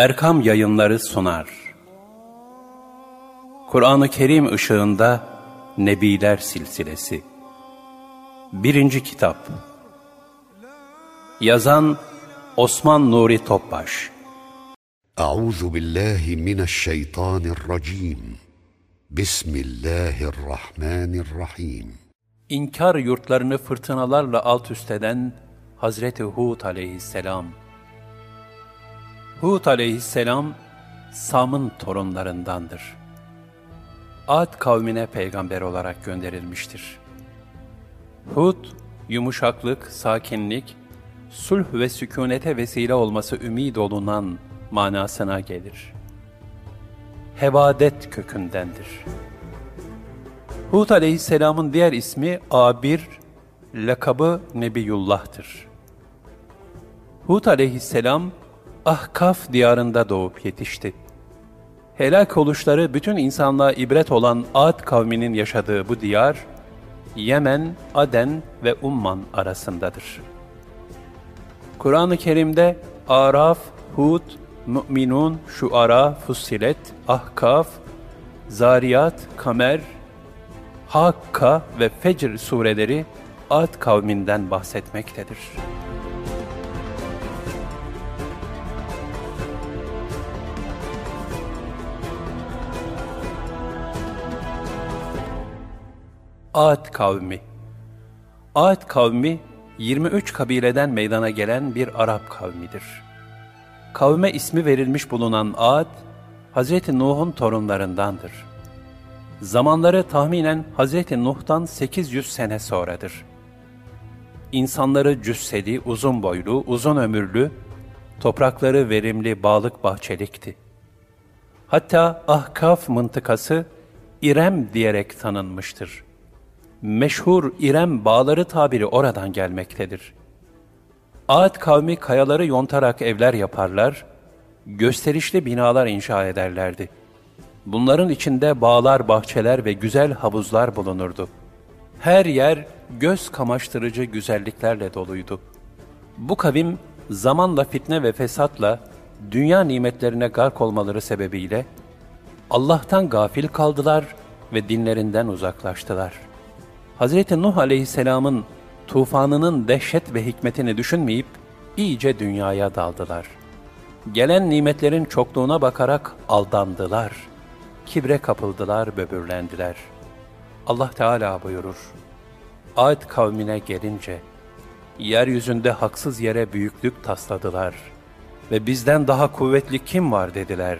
Erkam Yayınları sunar. Kur'an-ı Kerim ışığında Nebiler Silsilesi. Birinci Kitap. Yazan Osman Nuri Topbaş. Euzu billahi mineşşeytanirracim. Bismillahirrahmanirrahim. İnkar yurtlarını fırtınalarla alt üst eden Hazreti Hud aleyhisselam. Hud aleyhisselam, Sam'ın torunlarındandır. Ad kavmine peygamber olarak gönderilmiştir. Hud, yumuşaklık, sakinlik, sulh ve sükunete vesile olması ümid olunan manasına gelir. Hevadet kökündendir. Hud aleyhisselamın diğer ismi Abir, lakabı Nebiyullah'tır. Hud aleyhisselam, Ahkaf diyarında doğup yetişti. Helak oluşları bütün insanlığa ibret olan Ad kavminin yaşadığı bu diyar, Yemen, Aden ve Umman arasındadır. Kur'an-ı Kerim'de Araf, Hud, Mü'minun, Şuara, Fussilet, Ahkaf, Zariyat, Kamer, Hakka ve Fecr sureleri Ad kavminden bahsetmektedir. Ad kavmi Ad kavmi 23 kabileden meydana gelen bir Arap kavmidir. Kavme ismi verilmiş bulunan Ad, Hz. Nuh'un torunlarındandır. Zamanları tahminen Hz. Nuh'tan 800 sene sonradır. İnsanları cüsseli, uzun boylu, uzun ömürlü, toprakları verimli, bağlık bahçelikti. Hatta Ahkaf mıntıkası İrem diyerek tanınmıştır. Meşhur İrem bağları tabiri oradan gelmektedir. Ad kavmi kayaları yontarak evler yaparlar, gösterişli binalar inşa ederlerdi. Bunların içinde bağlar, bahçeler ve güzel havuzlar bulunurdu. Her yer göz kamaştırıcı güzelliklerle doluydu. Bu kavim zamanla fitne ve fesatla dünya nimetlerine gark olmaları sebebiyle Allah'tan gafil kaldılar ve dinlerinden uzaklaştılar. Hz. Nuh aleyhisselamın tufanının dehşet ve hikmetini düşünmeyip iyice dünyaya daldılar. Gelen nimetlerin çokluğuna bakarak aldandılar. Kibre kapıldılar, böbürlendiler. Allah Teala buyurur. Ad kavmine gelince, yeryüzünde haksız yere büyüklük tasladılar ve bizden daha kuvvetli kim var dediler.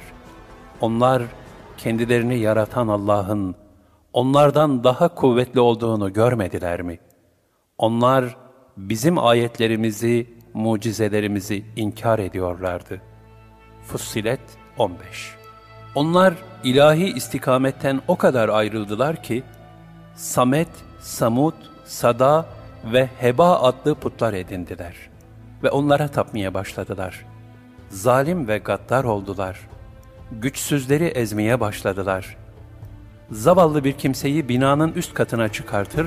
Onlar kendilerini yaratan Allah'ın onlardan daha kuvvetli olduğunu görmediler mi? Onlar bizim ayetlerimizi, mucizelerimizi inkar ediyorlardı. Fussilet 15 Onlar ilahi istikametten o kadar ayrıldılar ki, Samet, Samut, Sada ve Heba adlı putlar edindiler ve onlara tapmaya başladılar. Zalim ve gaddar oldular. Güçsüzleri ezmeye başladılar. Zavallı bir kimseyi binanın üst katına çıkartır,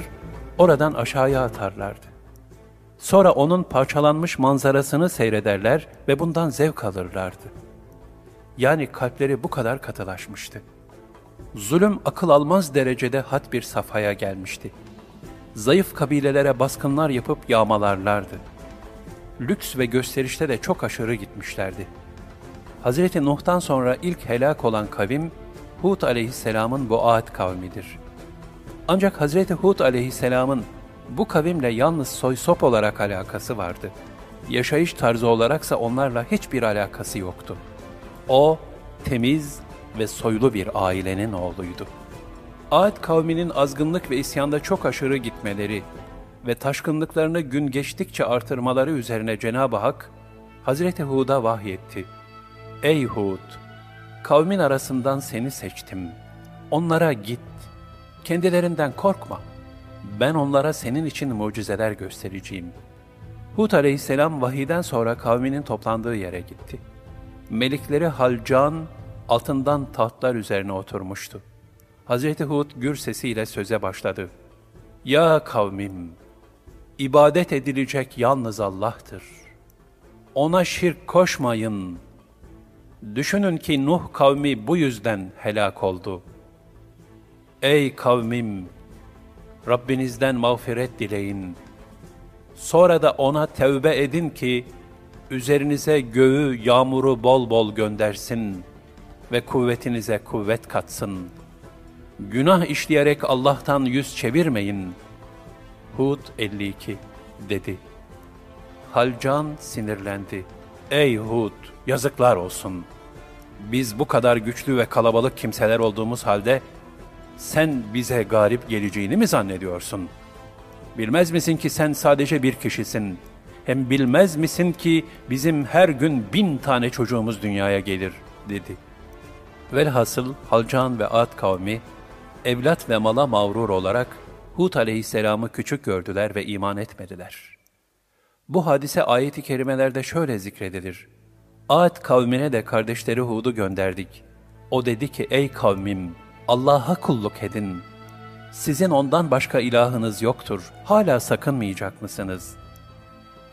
oradan aşağıya atarlardı. Sonra onun parçalanmış manzarasını seyrederler ve bundan zevk alırlardı. Yani kalpleri bu kadar katılaşmıştı. Zulüm akıl almaz derecede had bir safhaya gelmişti. Zayıf kabilelere baskınlar yapıp yağmalarlardı. Lüks ve gösterişte de çok aşırı gitmişlerdi. Hazreti Nuh'tan sonra ilk helak olan kavim, Hud aleyhisselamın bu Ad kavmidir. Ancak Hazreti Hud aleyhisselamın bu kavimle yalnız soy sop olarak alakası vardı. Yaşayış tarzı olaraksa onlarla hiçbir alakası yoktu. O, temiz ve soylu bir ailenin oğluydu. Ad kavminin azgınlık ve isyanda çok aşırı gitmeleri ve taşkınlıklarını gün geçtikçe artırmaları üzerine Cenab-ı Hak, Hazreti Hud'a vahyetti. Ey Hud! Kavmin arasından seni seçtim. Onlara git. Kendilerinden korkma. Ben onlara senin için mucizeler göstereceğim. Hud aleyhisselam vahiden sonra kavminin toplandığı yere gitti. Melikleri Halcan, altından tahtlar üzerine oturmuştu. Hazreti Hud gür sesiyle söze başladı. Ya kavmim! ibadet edilecek yalnız Allah'tır. Ona şirk koşmayın. Düşünün ki Nuh kavmi bu yüzden helak oldu. Ey kavmim! Rabbinizden mağfiret dileyin. Sonra da ona tevbe edin ki, üzerinize göğü, yağmuru bol bol göndersin ve kuvvetinize kuvvet katsın. Günah işleyerek Allah'tan yüz çevirmeyin. Hud 52 dedi. Halcan sinirlendi. Ey Hud, yazıklar olsun. Biz bu kadar güçlü ve kalabalık kimseler olduğumuz halde sen bize garip geleceğini mi zannediyorsun? Bilmez misin ki sen sadece bir kişisin. Hem bilmez misin ki bizim her gün bin tane çocuğumuz dünyaya gelir, dedi. Velhasıl Halcan ve Ad kavmi, evlat ve mala mağrur olarak Hud aleyhisselamı küçük gördüler ve iman etmediler. Bu hadise ayet-i kerimelerde şöyle zikredilir. Ad kavmine de kardeşleri Hud'u gönderdik. O dedi ki, ey kavmim, Allah'a kulluk edin. Sizin ondan başka ilahınız yoktur. Hala sakınmayacak mısınız?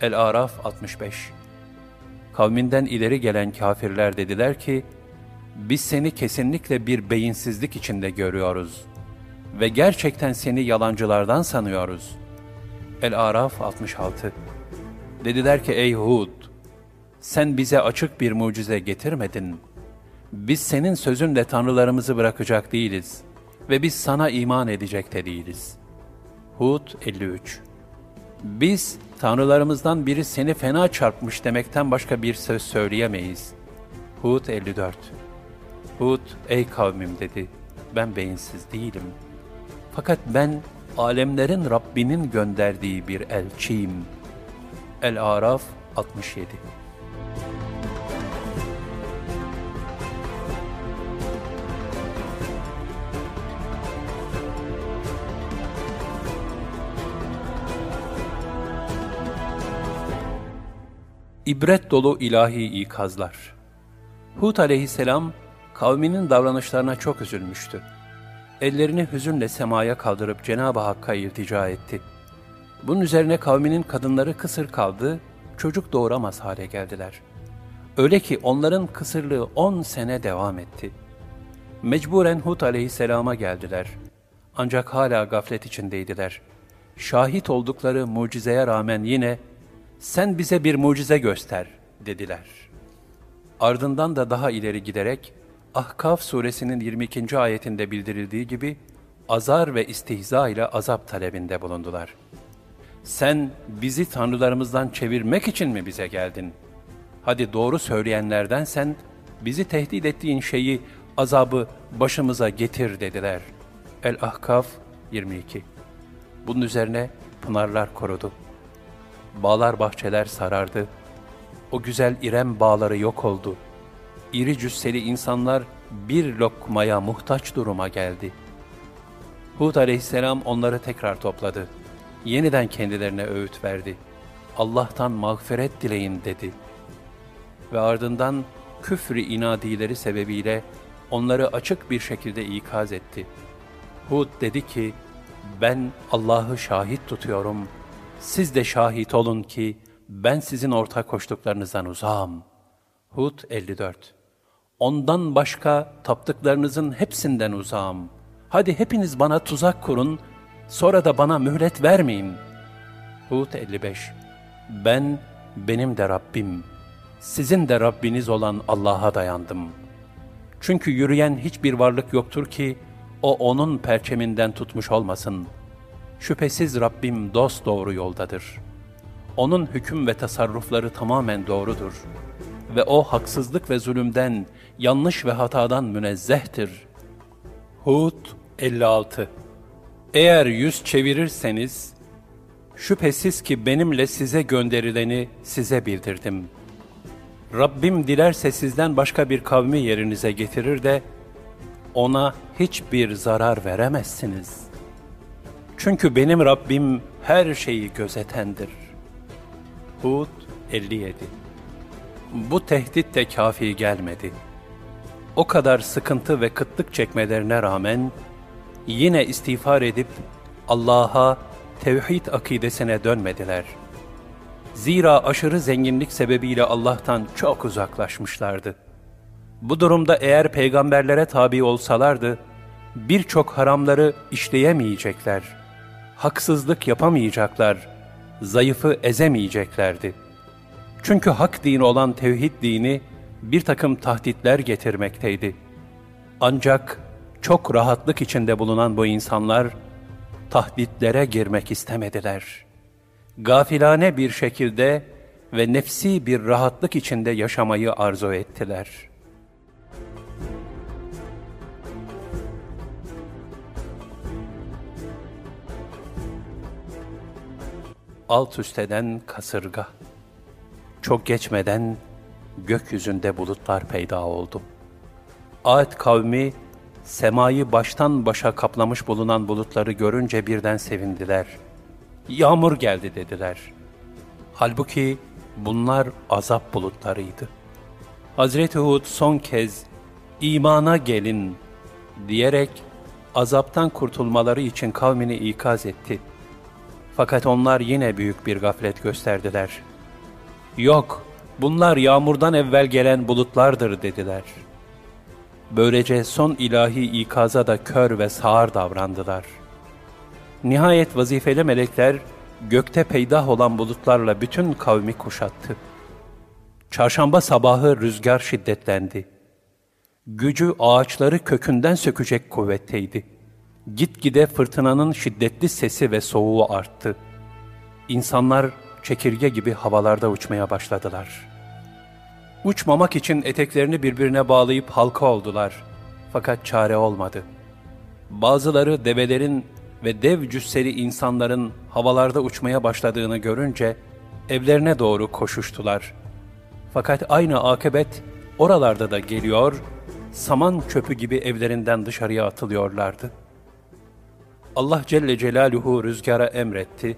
El-Araf 65 Kavminden ileri gelen kafirler dediler ki, biz seni kesinlikle bir beyinsizlik içinde görüyoruz ve gerçekten seni yalancılardan sanıyoruz. El-Araf 66 Dediler ki ey Hud, sen bize açık bir mucize getirmedin. Biz senin sözünle tanrılarımızı bırakacak değiliz ve biz sana iman edecek de değiliz. Hud 53 Biz tanrılarımızdan biri seni fena çarpmış demekten başka bir söz söyleyemeyiz. Hud 54 Hud, ey kavmim dedi, ben beyinsiz değilim. Fakat ben alemlerin Rabbinin gönderdiği bir elçiyim. El-Araf 67 İbret dolu ilahi ikazlar. Hud aleyhisselam kavminin davranışlarına çok üzülmüştü. Ellerini hüzünle semaya kaldırıp Cenab-ı Hakk'a iltica etti. Bunun üzerine kavminin kadınları kısır kaldı, çocuk doğuramaz hale geldiler. Öyle ki onların kısırlığı on sene devam etti. Mecburen Hud aleyhisselama geldiler. Ancak hala gaflet içindeydiler. Şahit oldukları mucizeye rağmen yine sen bize bir mucize göster dediler. Ardından da daha ileri giderek Ahkaf suresinin 22. ayetinde bildirildiği gibi azar ve istihza ile azap talebinde bulundular. Sen bizi tanrılarımızdan çevirmek için mi bize geldin? Hadi doğru söyleyenlerden sen bizi tehdit ettiğin şeyi, azabı başımıza getir dediler. El-Ahkaf 22 Bunun üzerine pınarlar korudu. Bağlar bahçeler sarardı. O güzel İrem bağları yok oldu. İri cüsseli insanlar bir lokmaya muhtaç duruma geldi. Hud aleyhisselam onları tekrar topladı. Yeniden kendilerine öğüt verdi. Allah'tan mağfiret dileyin dedi. Ve ardından küfrü inadileri sebebiyle onları açık bir şekilde ikaz etti. Hud dedi ki, ben Allah'ı şahit tutuyorum.'' Siz de şahit olun ki ben sizin ortak koştuklarınızdan uzağım. Hud 54 Ondan başka taptıklarınızın hepsinden uzağım. Hadi hepiniz bana tuzak kurun, sonra da bana mühlet vermeyin. Hud 55 Ben, benim de Rabbim, sizin de Rabbiniz olan Allah'a dayandım. Çünkü yürüyen hiçbir varlık yoktur ki, o onun perçeminden tutmuş olmasın.'' Şüphesiz Rabbim dost doğru yoldadır. Onun hüküm ve tasarrufları tamamen doğrudur. Ve o haksızlık ve zulümden, yanlış ve hatadan münezzehtir. Hud 56 Eğer yüz çevirirseniz, şüphesiz ki benimle size gönderileni size bildirdim. Rabbim dilerse sizden başka bir kavmi yerinize getirir de, ona hiçbir zarar veremezsiniz.'' Çünkü benim Rabbim her şeyi gözetendir. Hud 57 Bu tehdit de kafi gelmedi. O kadar sıkıntı ve kıtlık çekmelerine rağmen yine istiğfar edip Allah'a tevhid akidesine dönmediler. Zira aşırı zenginlik sebebiyle Allah'tan çok uzaklaşmışlardı. Bu durumda eğer peygamberlere tabi olsalardı, birçok haramları işleyemeyecekler, haksızlık yapamayacaklar, zayıfı ezemeyeceklerdi. Çünkü hak dini olan tevhid dini bir takım tahditler getirmekteydi. Ancak çok rahatlık içinde bulunan bu insanlar tahditlere girmek istemediler. Gafilane bir şekilde ve nefsi bir rahatlık içinde yaşamayı arzu ettiler.'' alt üst eden kasırga. Çok geçmeden gökyüzünde bulutlar peyda oldu. Ad kavmi semayı baştan başa kaplamış bulunan bulutları görünce birden sevindiler. Yağmur geldi dediler. Halbuki bunlar azap bulutlarıydı. Hazreti Hud son kez imana gelin diyerek azaptan kurtulmaları için kavmini ikaz etti. Fakat onlar yine büyük bir gaflet gösterdiler. Yok, bunlar yağmurdan evvel gelen bulutlardır dediler. Böylece son ilahi ikaza da kör ve sağır davrandılar. Nihayet vazifeli melekler gökte peydah olan bulutlarla bütün kavmi kuşattı. Çarşamba sabahı rüzgar şiddetlendi. Gücü ağaçları kökünden sökecek kuvvetteydi.'' Gitgide fırtınanın şiddetli sesi ve soğuğu arttı. İnsanlar çekirge gibi havalarda uçmaya başladılar. Uçmamak için eteklerini birbirine bağlayıp halka oldular. Fakat çare olmadı. Bazıları develerin ve dev cüsseli insanların havalarda uçmaya başladığını görünce evlerine doğru koşuştular. Fakat aynı akıbet oralarda da geliyor, saman çöpü gibi evlerinden dışarıya atılıyorlardı.'' Allah Celle Celaluhu rüzgara emretti,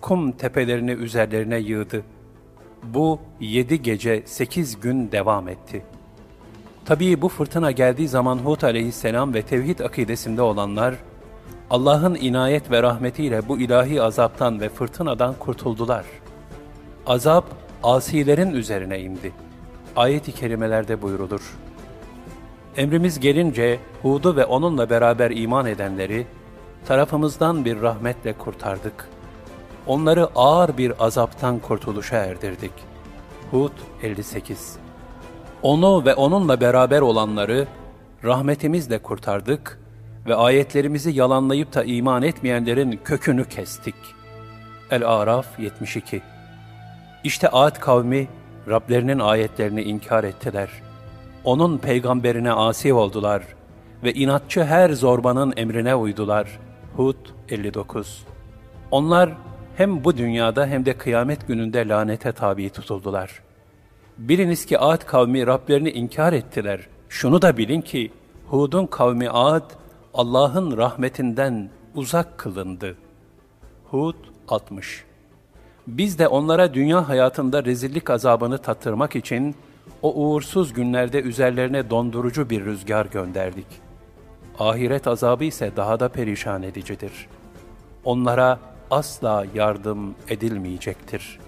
kum tepelerini üzerlerine yığdı. Bu yedi gece sekiz gün devam etti. Tabii bu fırtına geldiği zaman Hud aleyhisselam ve tevhid akidesinde olanlar, Allah'ın inayet ve rahmetiyle bu ilahi azaptan ve fırtınadan kurtuldular. Azap, asilerin üzerine indi. Ayet-i kerimelerde buyrulur. Emrimiz gelince Hud'u ve onunla beraber iman edenleri, tarafımızdan bir rahmetle kurtardık. Onları ağır bir azaptan kurtuluşa erdirdik. Hud 58 Onu ve onunla beraber olanları rahmetimizle kurtardık ve ayetlerimizi yalanlayıp da iman etmeyenlerin kökünü kestik. El-Araf 72 İşte Ad kavmi Rablerinin ayetlerini inkar ettiler. Onun peygamberine asi oldular ve inatçı her zorbanın emrine uydular.'' Hud 59 Onlar hem bu dünyada hem de kıyamet gününde lanete tabi tutuldular. Biliniz ki Ad kavmi Rablerini inkar ettiler. Şunu da bilin ki Hud'un kavmi Ad Allah'ın rahmetinden uzak kılındı. Hud 60 Biz de onlara dünya hayatında rezillik azabını tattırmak için o uğursuz günlerde üzerlerine dondurucu bir rüzgar gönderdik.'' ahiret azabı ise daha da perişan edicidir. Onlara asla yardım edilmeyecektir.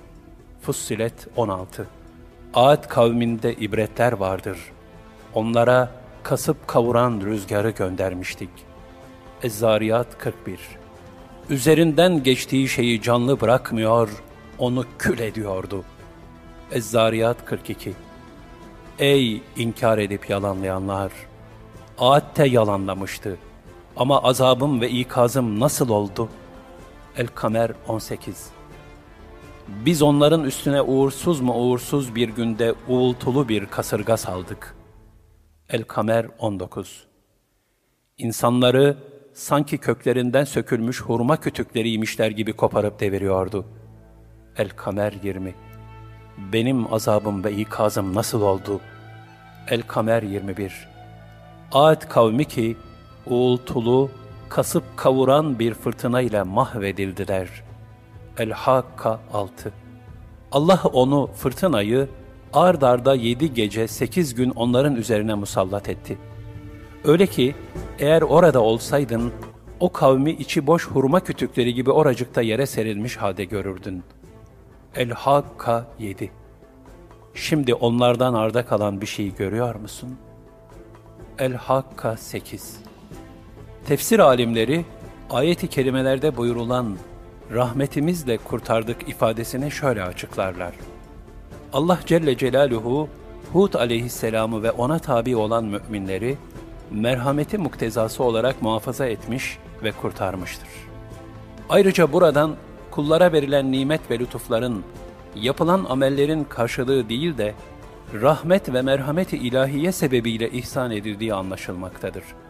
Fussilet 16 Ad kavminde ibretler vardır. Onlara kasıp kavuran rüzgarı göndermiştik. Ezzariyat 41 Üzerinden geçtiği şeyi canlı bırakmıyor, onu kül ediyordu. Ezzariyat 42 Ey inkar edip yalanlayanlar! Aad'te yalanlamıştı. Ama azabım ve ikazım nasıl oldu? El-Kamer 18 Biz onların üstüne uğursuz mu uğursuz bir günde uğultulu bir kasırga saldık. El-Kamer 19 İnsanları sanki köklerinden sökülmüş hurma kütükleriymişler gibi koparıp deviriyordu. El-Kamer 20 Benim azabım ve ikazım nasıl oldu? El-Kamer 21 Ad kavmi ki uğultulu, kasıp kavuran bir fırtına ile mahvedildiler. El-Hakka 6 Allah onu, fırtınayı, ard arda yedi gece sekiz gün onların üzerine musallat etti. Öyle ki eğer orada olsaydın, o kavmi içi boş hurma kütükleri gibi oracıkta yere serilmiş halde görürdün. El-Hakka 7 Şimdi onlardan arda kalan bir şey görüyor musun? El-Hakka 8 Tefsir alimleri, ayet-i kerimelerde buyurulan rahmetimizle kurtardık ifadesini şöyle açıklarlar. Allah Celle Celaluhu, Hud aleyhisselamı ve ona tabi olan müminleri, merhameti muktezası olarak muhafaza etmiş ve kurtarmıştır. Ayrıca buradan kullara verilen nimet ve lütufların, yapılan amellerin karşılığı değil de, rahmet ve merhameti ilahiye sebebiyle ihsan edildiği anlaşılmaktadır.''